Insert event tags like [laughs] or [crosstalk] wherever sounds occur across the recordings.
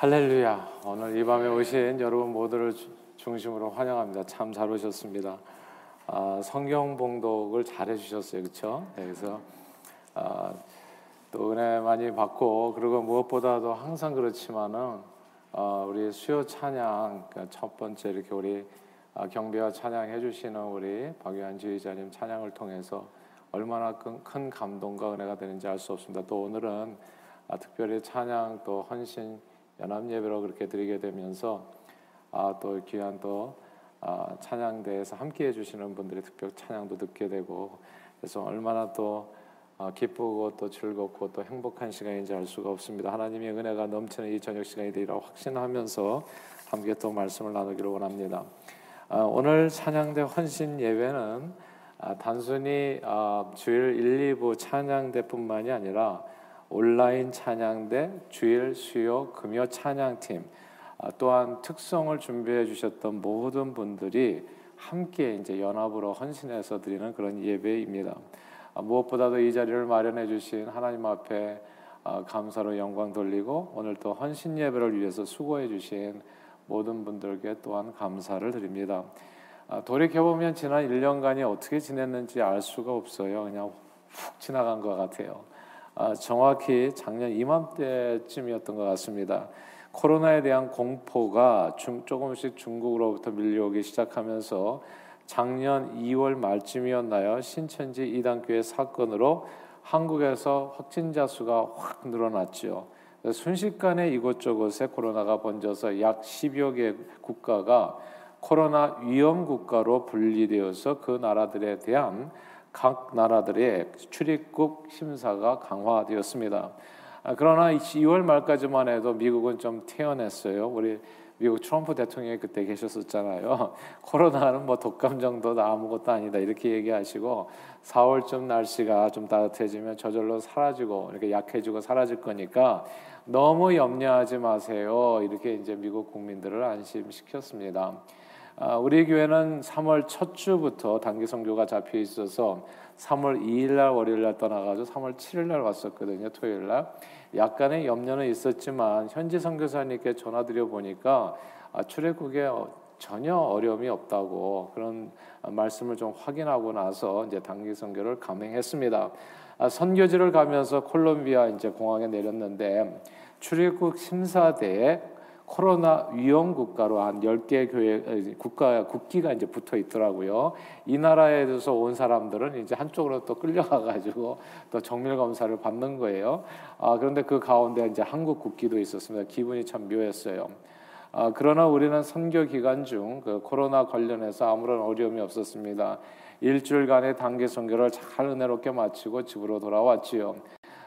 할렐루야. 오늘 이 밤에 오신 여러분 모두를 중심으로 환영합니다. 참 잘 오셨습니다. 아, 성경 봉독을 잘 해주셨어요. 그렇죠? 네, 그래서 아, 또 은혜 많이 받고 그리고 무엇보다도 항상 그렇지만은 아, 우리 수요 찬양 그러니까 첫 번째 이렇게 우리 아, 경배와 찬양 해주시는 우리 박유한 지휘자님 찬양을 통해서 얼마나 큰, 큰 감동과 은혜가 되는지 알 수 없습니다. 또 오늘은 아, 특별히 찬양 또 헌신 연합 예배로 그렇게 드리게 되면서 아, 또 귀한 또 아, 찬양대에서 함께 해 주시는 분들이 특별 찬양도 듣게 되고 그래서 얼마나 또 아, 기쁘고 또 즐겁고 또 행복한 시간인지 알 수가 없습니다. 하나님의 은혜가 넘치는 이 저녁 시간이 되리라 확신하면서 함께 또 말씀을 나누기를 원합니다. 아, 오늘 찬양대 헌신 예배는 아, 단순히 아, 주일 1, 2부 찬양대뿐만이 아니라 온라인 찬양대 주일 수요 금요 찬양팀 아, 또한 특성을 준비해 주셨던 모든 분들이 함께 이제 연합으로 헌신해서 드리는 그런 예배입니다. 아, 무엇보다도 이 자리를 마련해 주신 하나님 앞에 아, 감사로 영광 돌리고 오늘 또 헌신 예배를 위해서 수고해 주신 모든 분들께 또한 감사를 드립니다. 돌이켜 보면 지난 1년간이 어떻게 지냈는지 알 수가 없어요. 그냥 훅 지나간 것 같아요. 아, 정확히 작년 이맘때쯤이었던 것 같습니다. 코로나에 대한 공포가 중, 조금씩 중국으로부터 밀려오기 시작하면서 작년 2월 말쯤이었나요? 신천지 이단교회 사건으로 한국에서 확진자 수가 확 늘어났죠. 순식간에 이곳저곳에 코로나가 번져서 약 10여 개 국가가 코로나 위험 국가로 분리되어서 그 나라들에 대한 각 나라들의 출입국 심사가 강화되었습니다. 아, 그러나 2월 말까지만 해도 미국은 좀 태어났어요. 우리 미국 트럼프 대통령이 그때 계셨었잖아요. [laughs] 코로나는 뭐 독감 정도다 아무것도 아니다 이렇게 얘기하시고 4월쯤 날씨가 좀 따뜻해지면 저절로 사라지고 이렇게 약해지고 사라질 거니까 너무 염려하지 마세요. 이렇게 이제 미국 국민들을 안심시켰습니다. 아, 우리 교회는 3월 첫 주부터 단기 선교가 잡혀 있어서 3월 2일 날 월요일 날 떠나가지고 3월 7일 날 왔었거든요. 토요일 날. 약간의 염려는 있었지만 현지 선교사님께 전화 드려 보니까 아, 출애국에 어, 전혀 어려움이 없다고 그런 말씀을 좀 확인하고 나서 이제 단기 선교를 감행했습니다. 아, 선교지를 가면서 콜롬비아 이제 공항에 내렸는데 출입국 심사대에 코로나 위험 국가로 한 10개 교회 국가 국기가 이제 붙어 있더라고요. 이 나라에서 온 사람들은 이제 한쪽으로 또 끌려가 가지고 또 정밀 검사를 받는 거예요. 아, 그런데 그 가운데 이제 한국 국기도 있었습니다. 기분이 참 묘했어요. 아, 그러나 우리는 선교 기간 중 그 코로나 관련해서 아무런 어려움이 없었습니다. 일주일간의 단기 선교를 잘 은혜롭게 마치고 집으로 돌아왔지요.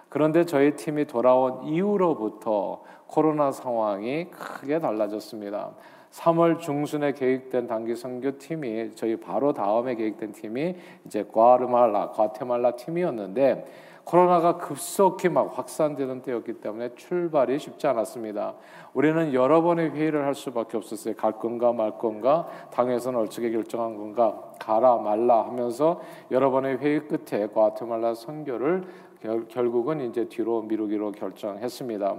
그런데 저희 팀이 돌아온 이후로부터 코로나 상황이 크게 달라졌습니다. 3월 중순에 계획된 단기 선교 팀이 저희 바로 다음에 계획된 팀이 이제 과르말라, 과테말라 팀이었는데 코로나가 급속히 막 확산되는 때였기 때문에 출발이 쉽지 않았습니다. 우리는 여러 번의 회의를 할 수밖에 없었어요. 갈 건가 말 건가, 당에서는 어떻게 결정한 건가, 가라 말라 하면서 여러 번의 회의 끝에 과테말라 선교를 결, 국은 이제 뒤로 미루기로 결정했습니다.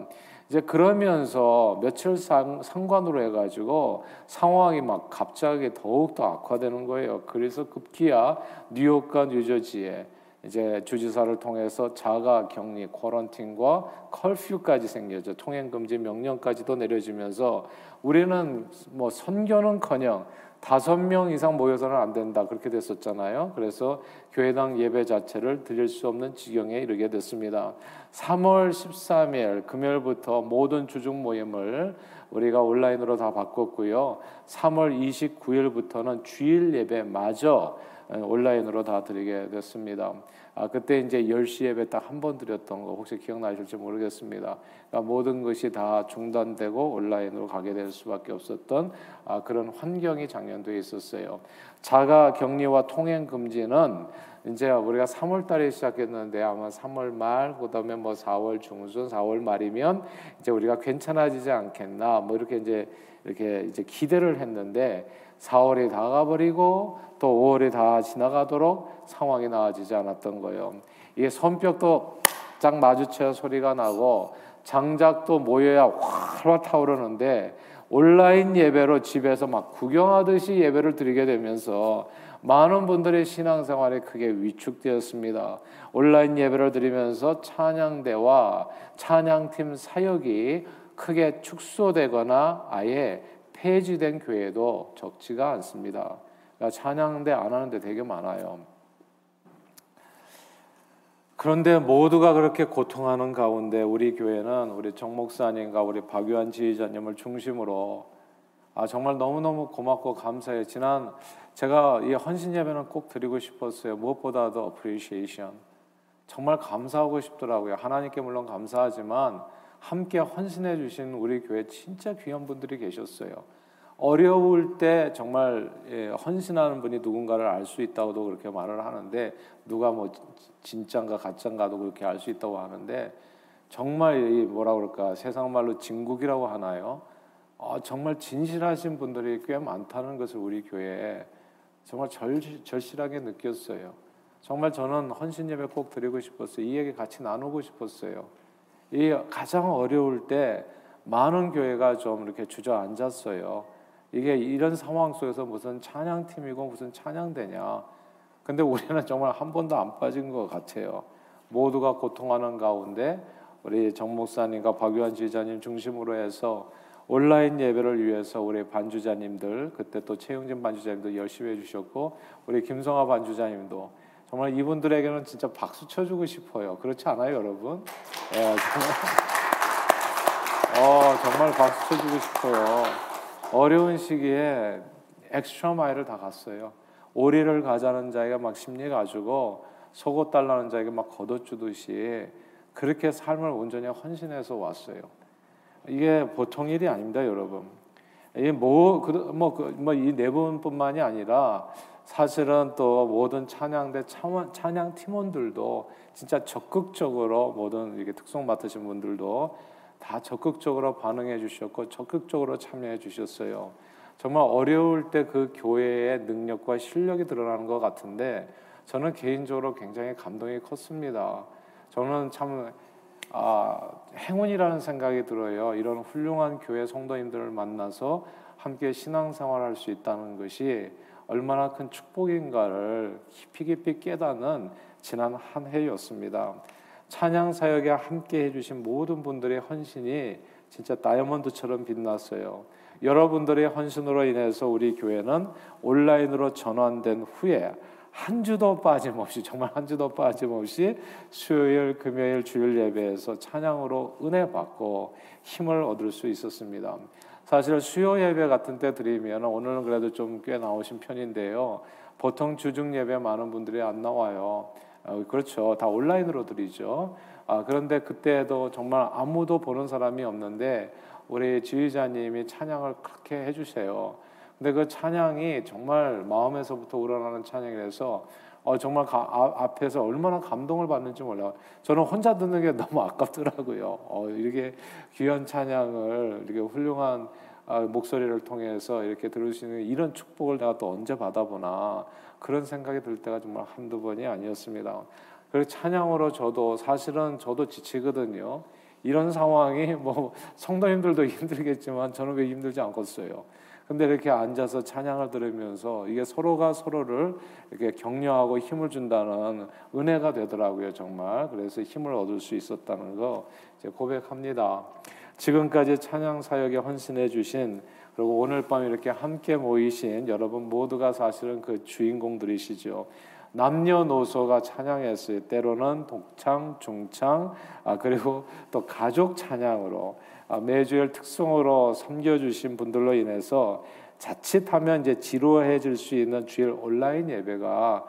이제 그러면서 며칠 상, 상관으로 해가지고 상황이 막 갑자기 더욱 더 악화되는 거예요. 그래서 급기야 뉴욕과 뉴저지에 이제 주지사를 통해서 자가 격리, 쿼런틴과 컬퓨까지 생겨져 통행 금지 명령까지도 내려지면서 우리는 뭐 선교는커녕 다섯 명 이상 모여서는 안 된다 그렇게 됐었잖아요. 그래서 교회당 예배 자체를 드릴 수 없는 지경에 이르게 됐습니다. 3월 13일 금요일부터 모든 주중 모임을 우리가 온라인으로 다 바꿨고요. 3월 29일부터는 주일 예배마저 온라인으로 다 드리게 됐습니다. 아, 그때 이제 10시 예배 딱 한 번 드렸던 거 혹시 기억나실지 모르겠습니다. 그러니까 모든 것이 다 중단되고 온라인으로 가게 될 수밖에 없었던 아, 그런 환경이 작년도에 있었어요. 자가 격리와 통행 금지는 이제 우리가 3월 달에 시작했는데 아마 3월 말 그다음에 뭐 4월 중순 4월 말이면 이제 우리가 괜찮아지지 않겠나 뭐 이렇게 이제 이렇게 이제 기대를 했는데 4월이 다 가버리고 또 5월이 다 지나가도록 상황이 나아지지 않았던 거예요. 이게 손뼉도 짝 마주쳐 소리가 나고 장작도 모여야 활활 타오르는데 온라인 예배로 집에서 막 구경하듯이 예배를 드리게 되면서 많은 분들의 신앙생활이 크게 위축되었습니다. 온라인 예배를 드리면서 찬양대와 찬양팀 사역이 크게 축소되거나 아예 폐지된 교회도 적지가 않습니다. 그러니까 찬양대 안 하는데 되게 많아요. 그런데 모두가 그렇게 고통하는 가운데 우리 교회는 우리 정 목사님과 우리 박유한 지휘자님을 중심으로 아 정말 너무너무 고맙고 감사해요. 지난 제가 이 헌신 예배는 꼭 드리고 싶었어요. 무엇보다도 appreciation. 정말 감사하고 싶더라고요. 하나님께 물론 감사하지만 함께 헌신해 주신 우리 교회 진짜 귀한 분들이 계셨어요. 어려울 때 정말 예, 헌신하는 분이 누군가를 알 수 있다고도 그렇게 말을 하는데 누가 뭐 진짠가 가짠가도 그렇게 알 수 있다고 하는데 정말 이 뭐라 그럴까 세상 말로 진국이라고 하나요? 어, 정말 진실하신 분들이 꽤 많다는 것을 우리 교회에 정말 절, 절실하게 느꼈어요. 정말 저는 헌신 예배 꼭 드리고 싶었어요. 이 얘기 같이 나누고 싶었어요. 이 가장 어려울 때 많은 교회가 좀 이렇게 주저앉았어요. 이게 이런 상황 속에서 무슨 찬양팀이고 무슨 찬양대냐. 근데 우리는 정말 한 번도 안 빠진 것 같아요. 모두가 고통하는 가운데 우리 정 목사님과 박유한 지휘자님 중심으로 해서 온라인 예배를 위해서 우리 반주자님들 그때 또 최영진 반주자님도 열심히 해주셨고 우리 김성아 반주자님도 정말 이분들에게는 진짜 박수 쳐주고 싶어요. 그렇지 않아요, 여러분? 예, 어, 정말 박수 쳐주고 싶어요. 어려운 시기에 엑스트라 마일을 다 갔어요. 오리를 가자는 자에게 막 심리 가지고 속옷 달라는 자에게 막 걷어주듯이 그렇게 삶을 온전히 헌신해서 왔어요. 이게 보통 일이 아닙니다, 여러분. 이게 뭐뭐뭐이 네 분뿐만이 아니라 사실은 또 모든 찬양대 찬양 팀원들도 진짜 적극적으로 모든 이게 특성 맡으신 분들도 다 적극적으로 반응해 주셨고 적극적으로 참여해 주셨어요. 정말 어려울 때 그 교회의 능력과 실력이 드러나는 것 같은데 저는 개인적으로 굉장히 감동이 컸습니다. 저는 참 아, 행운이라는 생각이 들어요. 이런 훌륭한 교회 성도님들을 만나서 함께 신앙생활할 수 있다는 것이 얼마나 큰 축복인가를 깊이 깊이 깨닫는 지난 한 해였습니다. 찬양 사역에 함께 해주신 모든 분들의 헌신이 진짜 다이아몬드처럼 빛났어요. 여러분들의 헌신으로 인해서 우리 교회는 온라인으로 전환된 후에 한 주도 빠짐없이 정말 한 주도 빠짐없이 수요일, 금요일, 주일 예배에서 찬양으로 은혜 받고 힘을 얻을 수 있었습니다. 사실 수요 예배 같은 때 드리면 오늘은 그래도 좀 꽤 나오신 편인데요. 보통 주중 예배 많은 분들이 안 나와요. 어, 그렇죠. 다 온라인으로 드리죠. 아, 그런데 그때도 정말 아무도 보는 사람이 없는데 우리 지휘자님이 찬양을 그렇게 해주세요. 근데 그 찬양이 정말 마음에서부터 우러나는 찬양이라서 어, 정말 가, 아, 앞에서 얼마나 감동을 받는지 몰라요. 저는 혼자 듣는 게 [laughs] 너무 아깝더라고요. 어, 이렇게 귀한 찬양을 이렇게 훌륭한 아, 목소리를 통해서 이렇게 들을 수 있는 이런 축복을 내가 또 언제 받아보나 그런 생각이 들 때가 정말 한두 번이 아니었습니다. 그리고 찬양으로 저도 사실은 저도 지치거든요. 이런 상황이 뭐 성도님들도 [laughs] 힘들겠지만 저는 왜 힘들지 않겠어요. 근데 이렇게 앉아서 찬양을 들으면서 이게 서로가 서로를 이렇게 격려하고 힘을 준다는 은혜가 되더라고요, 정말. 그래서 힘을 얻을 수 있었다는 거 이제 고백합니다. 지금까지 찬양 사역에 헌신해 주신 그리고 오늘 밤 이렇게 함께 모이신 여러분 모두가 사실은 그 주인공들이시죠. 남녀노소가 찬양했어요. 때로는 독창, 중창, 아, 그리고 또 가족 찬양으로 아, 매주일 특성으로 섬겨주신 분들로 인해서 자칫하면 이제 지루해질 수 있는 주일 온라인 예배가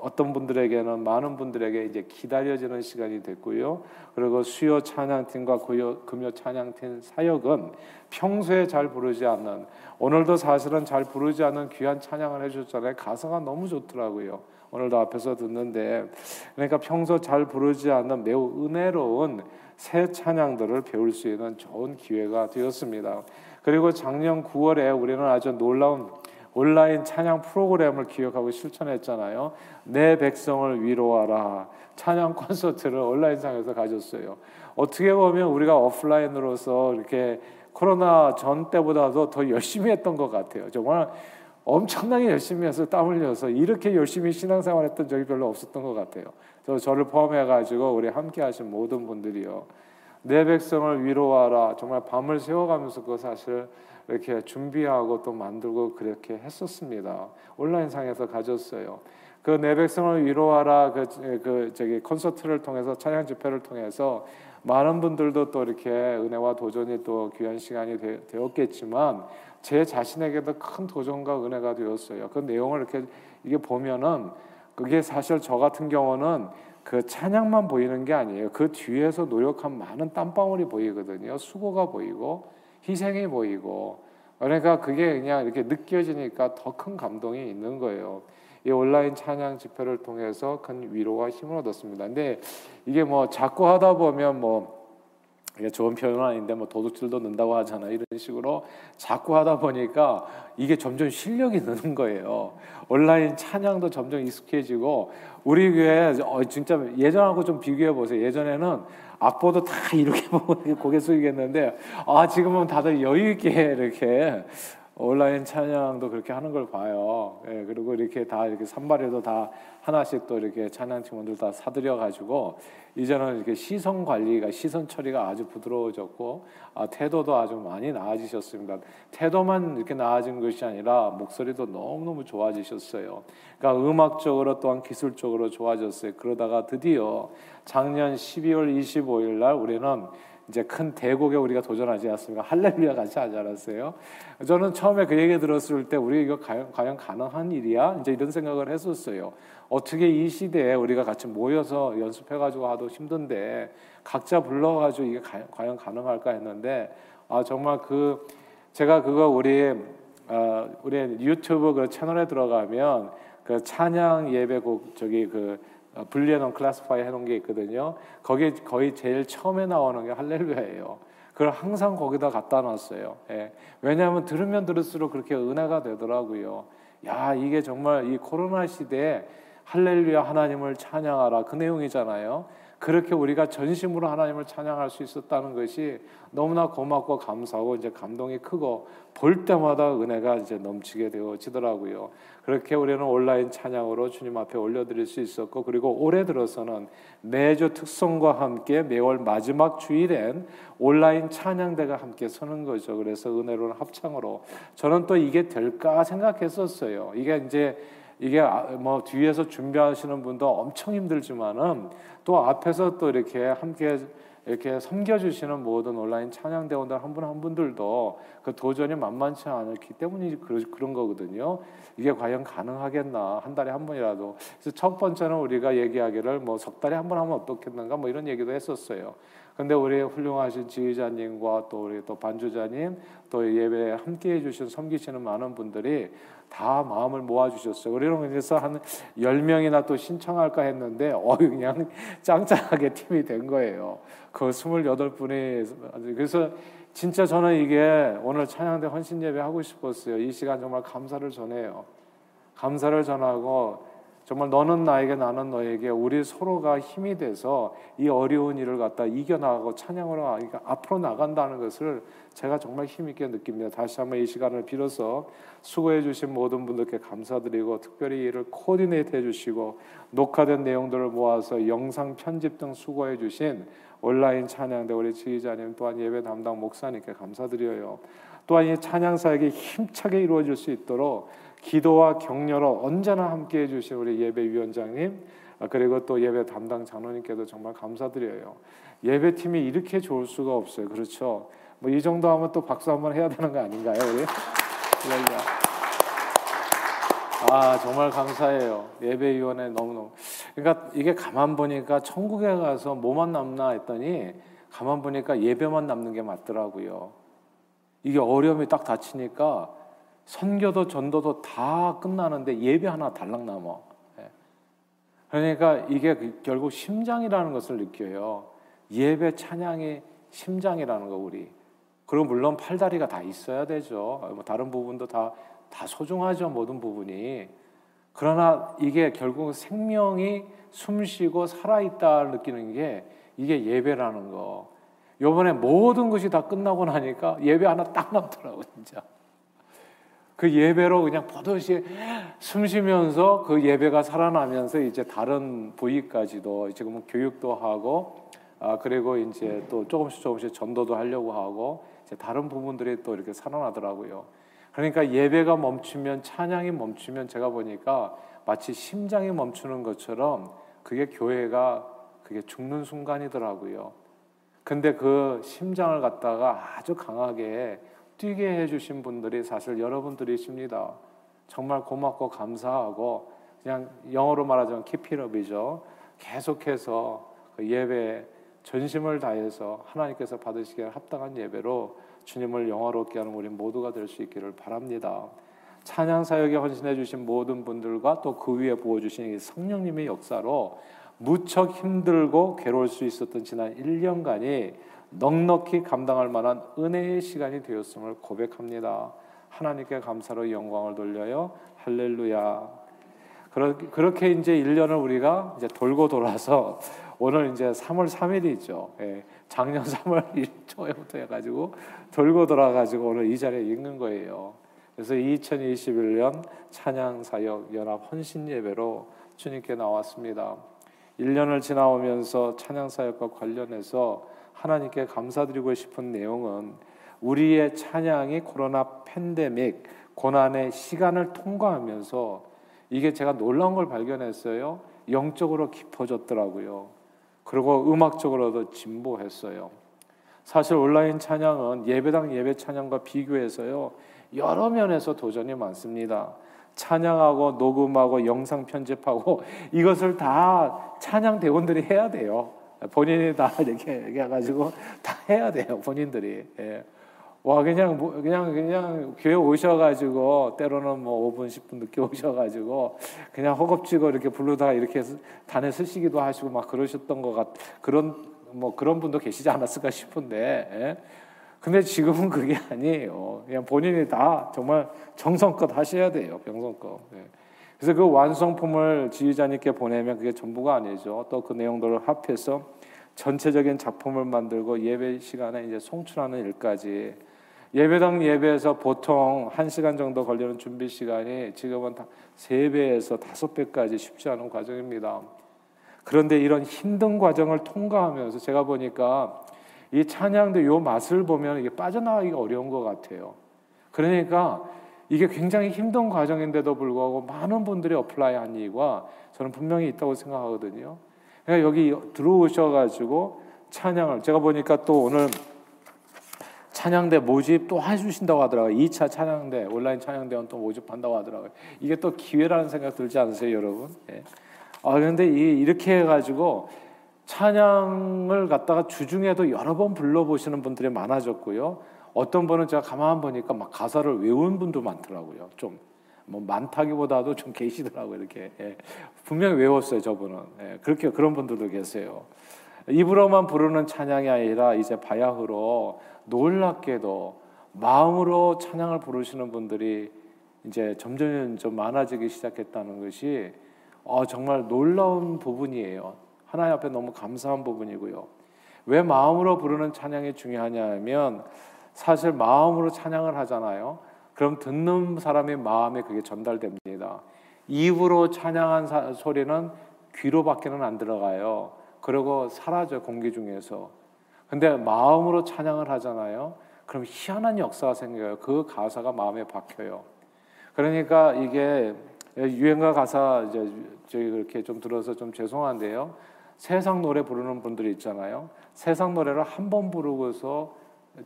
어떤 분들에게는 많은 분들에게 이제 기다려지는 시간이 됐고요. 그리고 수요 찬양팀과 금요 찬양팀 사역은 평소에 잘 부르지 않는 오늘도 사실은 잘 부르지 않는 귀한 찬양을 해주셨잖아요. 가사가 너무 좋더라고요. 오늘도 앞에서 듣는데 그러니까 평소 잘 부르지 않는 매우 은혜로운 새 찬양들을 배울 수 있는 좋은 기회가 되었습니다. 그리고 작년 9월에 우리는 아주 놀라운 온라인 찬양 프로그램을 기획하고 실천했잖아요. 내 백성을 위로하라. 찬양 콘서트를 온라인상에서 가졌어요. 어떻게 보면 우리가 오프라인으로서 이렇게 코로나 전 때보다도 더 열심히 했던 것 같아요. 정말 엄청나게 열심히 해서 땀 흘려서 이렇게 열심히 신앙생활 했던 적이 별로 없었던 것 같아요. 저 저를 포함해 가지고 우리 함께 하신 모든 분들이요. 내 백성을 위로하라. 정말 밤을 새워가면서 그 사실 이렇게 준비하고 또 만들고 그렇게 했었습니다. 온라인상에서 가졌어요. 그 내 백성을 위로하라 그, 그 저기 콘서트를 통해서 찬양 집회를 통해서 많은 분들도 또 이렇게 은혜와 도전이 또 귀한 시간이 되, 었겠지만 제 자신에게도 큰 도전과 은혜가 되었어요. 그 내용을 이렇게 이게 보면은 그게 사실 저 같은 경우는 그 찬양만 보이는 게 아니에요. 그 뒤에서 노력한 많은 땀방울이 보이거든요. 수고가 보이고 희생이 보이고 그러니까 그게 그냥 이렇게 느껴지니까 더 큰 감동이 있는 거예요. 이 온라인 찬양 집회를 통해서 큰 위로와 힘을 얻었습니다. 근데 이게 뭐 자꾸 하다 보면 뭐 이게 좋은 표현은 아닌데 뭐 도둑질도 는다고 하잖아요. 이런 식으로 자꾸 하다 보니까 이게 점점 실력이 느는 거예요. 온라인 찬양도 점점 익숙해지고 우리 교회 어, 진짜 예전하고 좀 비교해 보세요. 예전에는 악보도 다 [laughs] 이렇게 보고 고개 숙이겠는데 아 지금은 다들 여유 있게 이렇게 온라인 찬양도 그렇게 하는 걸 봐요. 예, 그리고 이렇게 다 이렇게 산발에도 다 하나씩 또 이렇게 찬양 팀원들 다 사들여 가지고 이제는 이렇게 시선 관리가 시선 처리가 아주 부드러워졌고 아, 태도도 아주 많이 나아지셨습니다. 태도만 이렇게 나아진 것이 아니라 목소리도 너무 너무 좋아지셨어요. 그러니까 음악적으로 또한 기술적으로 좋아졌어요. 그러다가 드디어 작년 12월 25일 날 우리는 이제 큰 대곡에 우리가 도전하지 않습니까? 할렐루야 같이 하지 않았어요? 저는 처음에 그 얘기 들었을 때 우리 이거 과연, 가능한 일이야? 이제 이런 생각을 했었어요. 어떻게 이 시대에 우리가 같이 모여서 연습해가지고 하도 힘든데 각자 불러가지고 이게 가, 과연 가능할까 했는데 아 정말 그 제가 그거 우리 어, 우리 유튜브 그 채널에 들어가면 그 찬양 예배곡 저기 그 어, 분리해 놓은 클래스파이 해 놓은 게 있거든요. 거기 거의 제일 처음에 나오는 게 할렐루야예요. 그걸 항상 거기다 갖다 놨어요. 예. 왜냐하면 들으면 들을수록 그렇게 은혜가 되더라고요. 야 이게 정말 이 코로나 시대에 할렐루야 하나님을 찬양하라 그 내용이잖아요. 그렇게 우리가 전심으로 하나님을 찬양할 수 있었다는 것이 너무나 고맙고 감사하고 이제 감동이 크고 볼 때마다 은혜가 이제 넘치게 되어지더라고요. 그렇게 우리는 온라인 찬양으로 주님 앞에 올려드릴 수 있었고 그리고 올해 들어서는 매주 특성과 함께 매월 마지막 주일엔 온라인 찬양대가 함께 서는 거죠. 그래서 은혜로운 합창으로 저는 또 이게 될까 생각했었어요. 이게 이제 이게 아, 뭐 뒤에서 준비하시는 분도 엄청 힘들지만은 또 앞에서 또 이렇게 함께 이렇게 섬겨주시는 모든 온라인 찬양 대원들 한분한 분들도 그 도전이 만만치 않기 때문이 그런 거거든요. 이게 과연 가능하겠나 한 달에 한 번이라도. 그래서 첫 번째는 우리가 얘기하기를 뭐 석 달에 한 번 하면 어떻겠는가 뭐 이런 얘기도 했었어요. 근데 우리 훌륭하신 지휘자님과 또 우리 또 반주자님 또 예배 함께 해주신 섬기시는 많은 분들이 다 마음을 모아주셨어요. 그래서 한 10명이나 또 신청할까 했는데 어 그냥 짱짱하게 팀이 된 거예요. 그 28분이 그래서 진짜 저는 이게 오늘 찬양대 헌신 예배 하고 싶었어요. 이 시간 정말 감사를 전해요. 감사를 전하고 정말 너는 나에게 나는 너에게 우리 서로가 힘이 돼서 이 어려운 일을 갖다 이겨나가고 찬양으로 그러니까 앞으로 나간다는 것을 제가 정말 힘있게 느낍니다. 다시 한번 이 시간을 빌어서 수고해 주신 모든 분들께 감사드리고 특별히 이를 코디네이트 해 주시고 녹화된 내용들을 모아서 영상 편집 등 수고해 주신 온라인 찬양대 우리 지휘자님 또한 예배 담당 목사님께 감사드려요. 또한 이 찬양사에게 힘차게 이루어질 수 있도록 기도와 격려로 언제나 함께 해 주신 우리 예배 위원장님 아, 그리고 또 예배 담당 장로님께도 정말 감사드려요. 예배팀이 이렇게 좋을 수가 없어요. 그렇죠? 뭐 이 정도 하면 또 박수 한번 해야 되는 거 아닌가요, 우리? 아 정말 감사해요. 예배위원회 너무너무. 그러니까 이게 가만 보니까 천국에 가서 뭐만 남나 했더니 가만 보니까 예배만 남는 게 맞더라고요. 이게 어려움이 딱 닥치니까 선교도 전도도 다 끝나는데 예배 하나 달랑 남아. 예. 그러니까 이게 그 결국 심장이라는 것을 느껴요. 예배 찬양이 심장이라는 거 우리. 그리고 물론 팔다리가 다 있어야 되죠. 뭐 다른 부분도 다, 다 소중하죠. 모든 부분이. 그러나 이게 결국 생명이 숨 쉬고 살아있다 느끼는 게 이게 예배라는 거. 요번에 모든 것이 다 끝나고 나니까 예배 하나 딱 남더라고, 진짜. 그 예배로 그냥 버젓이 숨 쉬면서 그 예배가 살아나면서 이제 다른 부위까지도 지금 교육도 하고 아 그리고 이제 또 조금씩 조금씩 전도도 하려고 하고 다른 부분들이 또 이렇게 살아나더라고요. 그러니까 예배가 멈추면 찬양이 멈추면 제가 보니까 마치 심장이 멈추는 것처럼 그게 교회가 그게 죽는 순간이더라고요. 근데 그 심장을 갖다가 아주 강하게 뛰게 해주신 분들이 사실 여러분들이십니다. 정말 고맙고 감사하고 그냥 영어로 말하자면 키피럽이죠. 계속해서 그 예배 전심을 다해서 하나님께서 받으시기에 합당한 예배로 주님을 영화롭게 하는 우리 모두가 될 수 있기를 바랍니다. 찬양 사역에 헌신해 주신 모든 분들과 또 그 위에 부어 주신 성령님의 역사로 무척 힘들고 괴로울 수 있었던 지난 1년간이 넉넉히 감당할 만한 은혜의 시간이 되었음을 고백합니다. 하나님께 감사로 영광을 돌려요. 할렐루야. 그렇게 이제 1년을 우리가 이제 돌고 돌아서 오늘 이제 3월 3일이죠. 예, 작년 3월 1 초부터 해가지고 돌고 돌아가지고 오늘 이 자리에 있는 거예요. 그래서 2021년 찬양 사역 연합 헌신 예배로 주님께 나왔습니다. 1년을 지나오면서 찬양 사역과 관련해서 하나님께 감사드리고 싶은 내용은 우리의 찬양이 코로나 팬데믹 고난의 시간을 통과하면서 이게 제가 놀라운 걸 발견했어요. 영적으로 깊어졌더라고요. 그리고 음악적으로도 진보했어요. 사실 온라인 찬양은 예배당 예배 찬양과 비교해서요. 여러 면에서 도전이 많습니다. 찬양하고 녹음하고 영상 편집하고 [laughs] 이것을 다 찬양 대원들이 해야 돼요. 본인이 다 [laughs] 이렇게 해가지고 다 해야 돼요. 본인들이. 예. 와 그냥 뭐 그냥 그냥 교회 오셔가지고 때로는 뭐 5분 10분 늦게 [laughs] 오셔가지고 그냥 허겁지겁 이렇게 부르다가 이렇게 단에 쓰시기도 하시고 막 그러셨던 것 같. 그런 뭐 그런 분도 계시지 않았을까 싶은데. 예. 근데 지금은 그게 [laughs] 아니에요. 그냥 본인이 다 정말 정성껏 하셔야 돼요. 정성껏. 예. 그래서 그 완성품을 지휘자님께 보내면 그게 전부가 아니죠. 또 그 내용들을 합해서 전체적인 작품을 만들고 예배 시간에 이제 송출하는 일까지 예배당 예배에서 보통 한 시간 정도 걸리는 준비 시간이 지금은 세 배에서 다섯 배까지 쉽지 않은 과정입니다. 그런데 이런 힘든 과정을 통과하면서 제가 보니까 이 찬양도 요 맛을 보면 이게 빠져나가기가 어려운 것 같아요. 그러니까 이게 굉장히 힘든 과정인데도 불구하고 많은 분들이 apply한 이유가 저는 분명히 있다고 생각하거든요. 그러니까 여기 들어오셔가지고 찬양을 제가 보니까 또 오늘 찬양대 모집 또 해주신다고 하더라고요. 2차 찬양대 온라인 찬양대원 또 모집한다고 하더라고요. 이게 또 기회라는 생각 들지 않으세요, 여러분? 예. 아 그런데 이, 이렇게 해가지고 찬양을 갖다가 주중에도 여러 번 불러보시는 분들이 많아졌고요. 어떤 분은 제가 가만 보니까 막 가사를 외운 분도 많더라고요. 좀 뭐 많다기보다도 좀 계시더라고요. 이렇게 예. 분명히 외웠어요. 저분은 예. 그렇게 그런 분들도 계세요. 입으로만 부르는 찬양이 아니라 이제 바야흐로 놀랍게도 마음으로 찬양을 부르시는 분들이 이제 점점 좀 많아지기 시작했다는 것이 어, 정말 놀라운 부분이에요. 하나님 앞에 너무 감사한 부분이고요. 왜 마음으로 부르는 찬양이 중요하냐면 사실 마음으로 찬양을 하잖아요. 그럼 듣는 사람의 마음에 그게 전달됩니다. 입으로 찬양한 사, 소리는 귀로밖에는 안 들어가요. 그리고 사라져 공기 중에서. 근데 마음으로 찬양을 하잖아요. 그럼 희한한 역사가 생겨요. 그 가사가 마음에 박혀요. 그러니까 이게 유행가 가사 이제 저희 그렇게 좀 들어서 좀 죄송한데요. 세상 노래 부르는 분들이 있잖아요. 세상 노래를 한 번 부르고서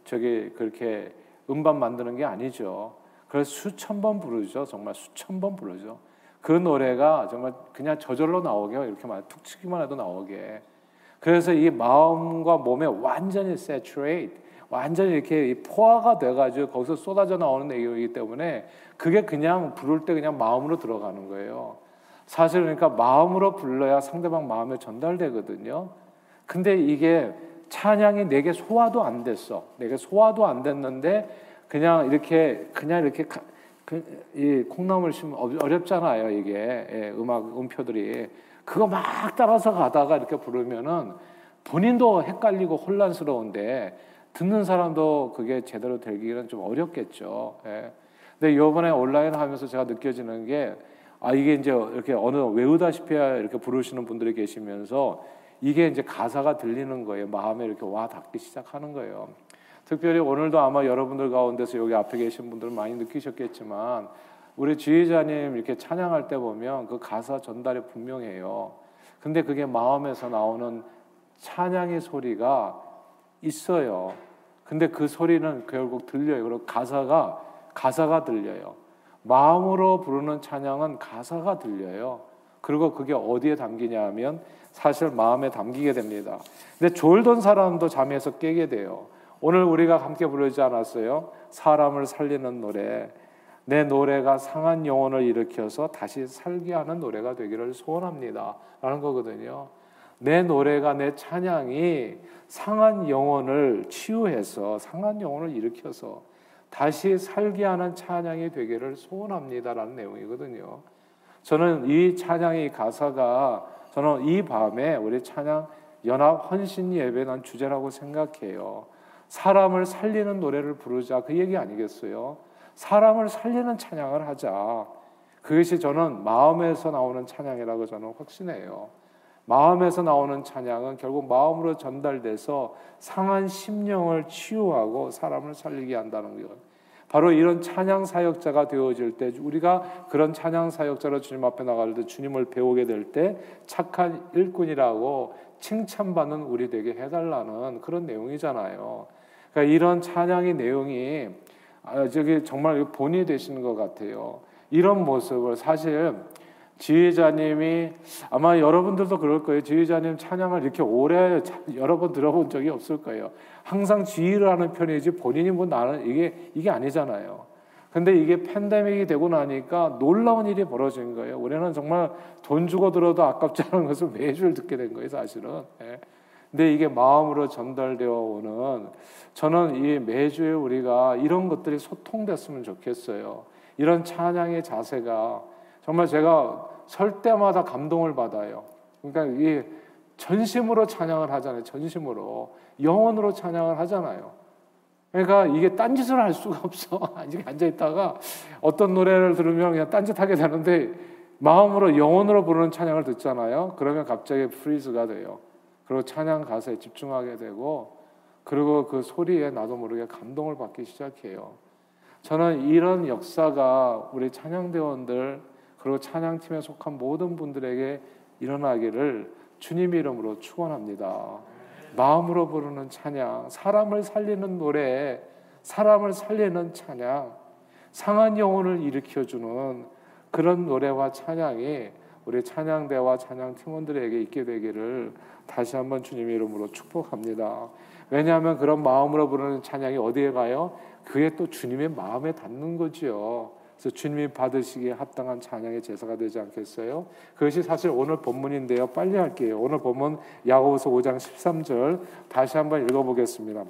저기 그렇게 음반 만드는 게 아니죠. 그래서 수천 번 부르죠. 정말 수천 번 부르죠. 그 노래가 정말 그냥 저절로 나오게 이렇게 말툭 치기만 해도 나오게. 그래서 이 마음과 몸에 완전히 saturate, 완전히 이렇게 포화가 돼가지고 거기서 쏟아져 나오는 내용이기 때문에 그게 그냥 부를 때 그냥 마음으로 들어가는 거예요. 사실 그러니까 마음으로 불러야 상대방 마음에 전달되거든요. 근데 이게 찬양이 내게 소화도 안 됐어. 내게 소화도 안 됐는데 그냥 이렇게 그냥 이렇게 그, 이 콩나물 심으면 어렵잖아요 이게 예, 음악 음표들이 그거 막 따라서 가다가 이렇게 부르면은 본인도 헷갈리고 혼란스러운데 듣는 사람도 그게 제대로 되기는 좀 어렵겠죠. 예. 근데 이번에 온라인 하면서 제가 느껴지는 게 아 이게 이제 이렇게 어느 외우다시피 이렇게 부르시는 분들이 계시면서 이게 이제 가사가 들리는 거예요. 마음에 이렇게 와 닿기 시작하는 거예요. 특별히 오늘도 아마 여러분들 가운데서 여기 앞에 계신 분들 많이 느끼셨겠지만 우리 지휘자님 이렇게 찬양할 때 보면 그 가사 전달이 분명해요. 근데 그게 마음에서 나오는 찬양의 소리가 있어요. 근데 그 소리는 결국 들려요. 그리고 가사가 가사가 들려요. 마음으로 부르는 찬양은 가사가 들려요. 그리고 그게 어디에 담기냐 하면 사실 마음에 담기게 됩니다. 근데 졸던 사람도 잠에서 깨게 돼요. 오늘 우리가 함께 부르지 않았어요? 사람을 살리는 노래. 내 노래가 상한 영혼을 일으켜서 다시 살게 하는 노래가 되기를 소원합니다. 라는 거거든요. 내 노래가 내 찬양이 상한 영혼을 치유해서 상한 영혼을 일으켜서 다시 살게 하는 찬양이 되기를 소원합니다라는 내용이거든요. 저는 이 찬양의 가사가 저는 이 밤에 우리 찬양 연합 헌신 예배 난 주제라고 생각해요. 사람을 살리는 노래를 부르자 그 얘기 아니겠어요? 사람을 살리는 찬양을 하자. 그것이 저는 마음에서 나오는 찬양이라고 저는 확신해요. 마음에서 나오는 찬양은 결국 마음으로 전달돼서 상한 심령을 치유하고 사람을 살리게 한다는 것. 바로 이런 찬양 사역자가 되어질 때 우리가 그런 찬양 사역자로 주님 앞에 나갈 때 주님을 배우게 될 때 착한 일꾼이라고 칭찬받는 우리 되게 해달라는 그런 내용이잖아요. 그러니까 이런 찬양의 내용이 아, 저기 정말 본이 되시는 것 같아요. 이런 모습을 사실 지휘자님이 아마 여러분들도 그럴 거예요. 지휘자님 찬양을 이렇게 오래 여러 번 들어본 적이 없을 거예요. 항상 지휘를 하는 편이지 본인이 뭐 나는 이게 이게 아니잖아요. 근데 이게 팬데믹이 되고 나니까 놀라운 일이 벌어진 거예요. 우리는 정말 돈 주고 들어도 아깝지 않은 것을 매주 듣게 된 거예요, 사실은. 예. 근데 이게 마음으로 전달되어 오는 저는 이 매주에 우리가 이런 것들이 소통됐으면 좋겠어요. 이런 찬양의 자세가 정말 제가 설 때마다 감동을 받아요. 그러니까 이 전심으로 찬양을 하잖아요. 전심으로 영혼으로 찬양을 하잖아요. 그러니까 이게 딴짓을 할 수가 없어. [laughs] 아직 앉아 있다가 어떤 노래를 들으면 그냥 딴짓하게 되는데 마음으로 영혼으로 부르는 찬양을 듣잖아요. 그러면 갑자기 프리즈가 돼요. 그리고 찬양 가사에 집중하게 되고 그리고 그 소리에 나도 모르게 감동을 받기 시작해요. 저는 이런 역사가 우리 찬양대원들 그리고 찬양팀에 속한 모든 분들에게 일어나기를 주님 이름으로 축원합니다. 마음으로 부르는 찬양, 사람을 살리는 노래, 사람을 살리는 찬양, 상한 영혼을 일으켜 주는 그런 노래와 찬양이 우리 찬양대와 찬양 팀원들에게 있게 되기를 다시 한번 주님 이름으로 축복합니다. 왜냐하면 그런 마음으로 부르는 찬양이 어디에 가요? 그게 또 주님의 마음에 닿는 거지요. 그래서 주님이 받으시기에 합당한 찬양의 제사가 되지 않겠어요? 그것이 사실 오늘 본문인데요. 빨리 할게요. 오늘 본문 야고보서 5장 13절 다시 한번 읽어보겠습니다.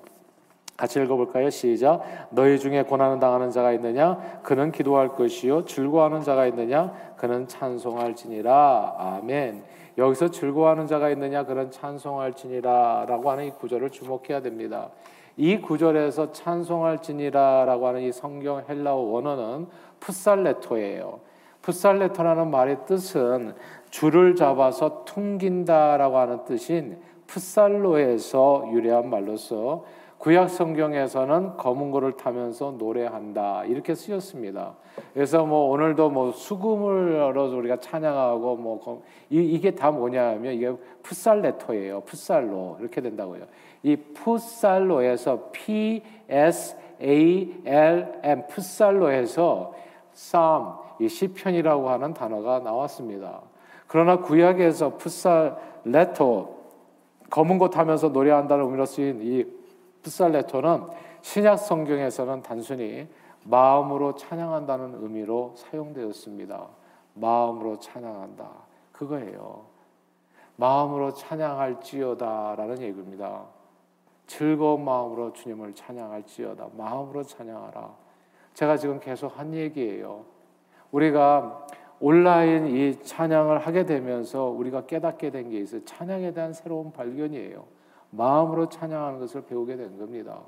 같이 읽어볼까요? 시작. 너희 중에 고난을 당하는 자가 있느냐? 그는 기도할 것이요. 즐거워하는 자가 있느냐? 그는 찬송할지니라. 아멘. 여기서 즐거워하는 자가 있느냐? 그는 찬송할지니라라고 하는 이 구절을 주목해야 됩니다. 이 구절에서 찬송할지니라라고 하는 이 성경 헬라어 원어는 풋살레토예요. 풋살레토라는 말의 뜻은 줄을 잡아서 퉁긴다라고 하는 뜻인 풋살로에서 유래한 말로서 구약 성경에서는 검은 고를 타면서 노래한다 이렇게 쓰였습니다. 그래서 뭐 오늘도 뭐 수금을 우리가 찬양하고 뭐 이, 게다 뭐냐면 이게 풋살레토예요. 풋살로 이렇게 된다고요. 이 풋살로에서 P S A L M 풋살로에서 쌈, 이 시편이라고 하는 단어가 나왔습니다. 그러나 구약에서 풋살레토 검은 곳 하면서 노래한다는 의미로 쓰인 이 풋살레토는 신약 성경에서는 단순히 마음으로 찬양한다는 의미로 사용되었습니다. 마음으로 찬양한다. 그거예요. 마음으로 찬양할지어다라는 얘기입니다. 즐거운 마음으로 주님을 찬양할지어다. 마음으로 찬양하라. 제가 지금 계속 한 얘기예요. 우리가 온라인 이 찬양을 하게 되면서 우리가 깨닫게 된 게 있어요. 찬양에 대한 새로운 발견이에요. 마음으로 찬양하는 것을 배우게 된 겁니다.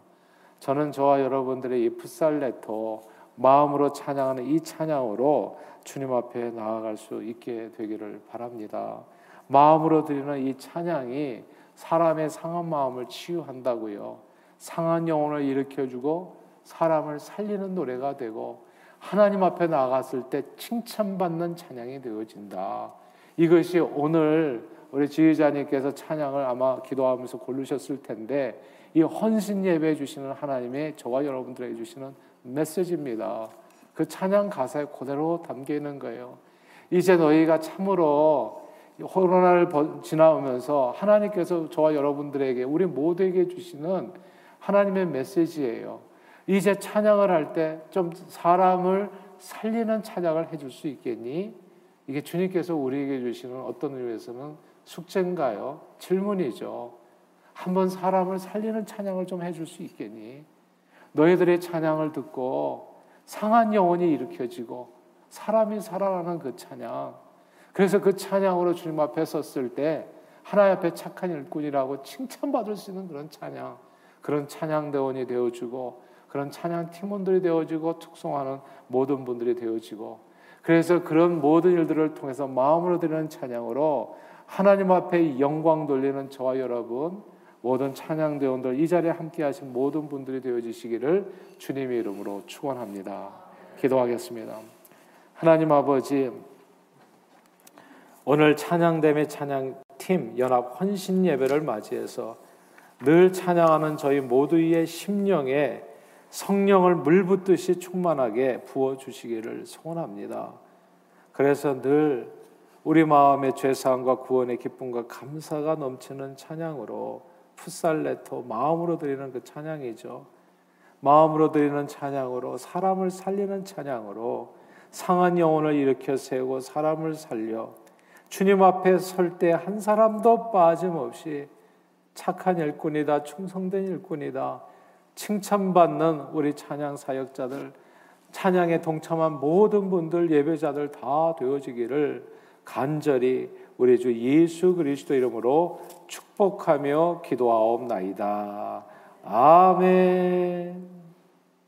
저는 저와 여러분들의 이 풋살레토 마음으로 찬양하는 이 찬양으로 주님 앞에 나아갈 수 있게 되기를 바랍니다. 마음으로 드리는 이 찬양이 사람의 상한 마음을 치유한다고요. 상한 영혼을 일으켜주고 사람을 살리는 노래가 되고 하나님 앞에 나갔을 때 칭찬받는 찬양이 되어진다. 이것이 오늘 우리 지휘자님께서 찬양을 아마 기도하면서 고르셨을 텐데 이 헌신 예배 주시는 하나님의 저와 여러분들에게 주시는 메시지입니다. 그 찬양 가사에 그대로 담겨 있는 거예요. 이제 너희가 참으로 코로나를 지나오면서 하나님께서 저와 여러분들에게 우리 모두에게 주시는 하나님의 메시지예요. 이제 찬양을 할 때 좀 사람을 살리는 찬양을 해줄 수 있겠니? 이게 주님께서 우리에게 주시는 어떤 의미에서는 숙제인가요? 질문이죠. 한번 사람을 살리는 찬양을 좀 해줄 수 있겠니? 너희들의 찬양을 듣고 상한 영혼이 일으켜지고 사람이 살아나는 그 찬양. 그래서 그 찬양으로 주님 앞에 섰을 때 하나님 앞에 착한 일꾼이라고 칭찬받을 수 있는 그런 찬양. 그런 찬양대원이 되어주고 그런 찬양 팀원들이 되어지고 특송하는 모든 분들이 되어지고 그래서 그런 모든 일들을 통해서 마음으로 드리는 찬양으로 하나님 앞에 영광 돌리는 저와 여러분 모든 찬양 대원들 이 자리에 함께 하신 모든 분들이 되어지시기를 주님의 이름으로 축원합니다. 기도하겠습니다. 하나님 아버지 오늘 찬양됨의 찬양팀 연합 헌신 예배를 맞이해서 늘 찬양하는 저희 모두의 심령에 성령을 물붓듯이 충만하게 부어 주시기를 소원합니다. 그래서 늘 우리 마음의 죄사함과 구원의 기쁨과 감사가 넘치는 찬양으로 풋살레토 마음으로 드리는 그 찬양이죠. 마음으로 드리는 찬양으로 사람을 살리는 찬양으로 상한 영혼을 일으켜 세우고 사람을 살려 주님 앞에 설 때 한 사람도 빠짐없이 착한 일꾼이다 충성된 일꾼이다 칭찬받는 우리 찬양 사역자들 찬양에 동참한 모든 분들 예배자들 다 되어지기를 간절히 우리 주 예수 그리스도 이름으로 축복하며 기도하옵나이다. 아멘.